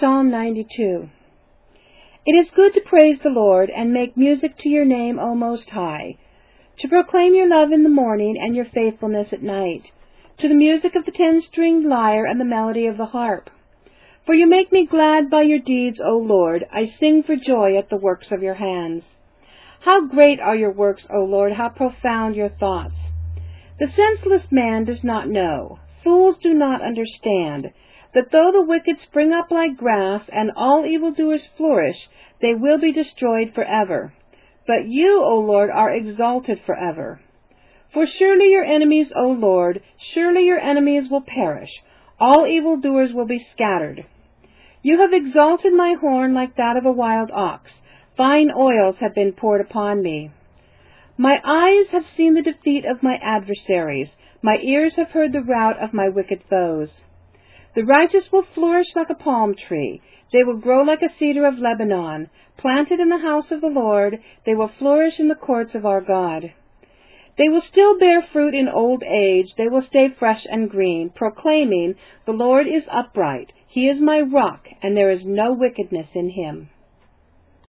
Psalm 92 It is good to praise the Lord and make music to your name, O Most High, to proclaim your love in the morning and your faithfulness at night, to the music of the ten-stringed lyre and the melody of the harp. For you make me glad by your deeds, O Lord. I sing for joy at the works of your hands. How great are your works, O Lord, how profound your thoughts. The senseless man does not know, fools do not understand, that though the wicked spring up like grass, and all evildoers flourish, they will be destroyed forever. But you, O Lord, are exalted forever. For surely your enemies, O Lord, surely your enemies will perish. All evildoers will be scattered. You have exalted my horn like that of a wild ox. Fine oils have been poured upon me. My eyes have seen the defeat of my adversaries. My ears have heard the rout of my wicked foes. The righteous will flourish like a palm tree. They will grow like a cedar of Lebanon. Planted in the house of the Lord, they will flourish in the courts of our God. They will still bear fruit in old age. They will stay fresh and green, proclaiming, The Lord is upright. He is my rock, and there is no wickedness in him.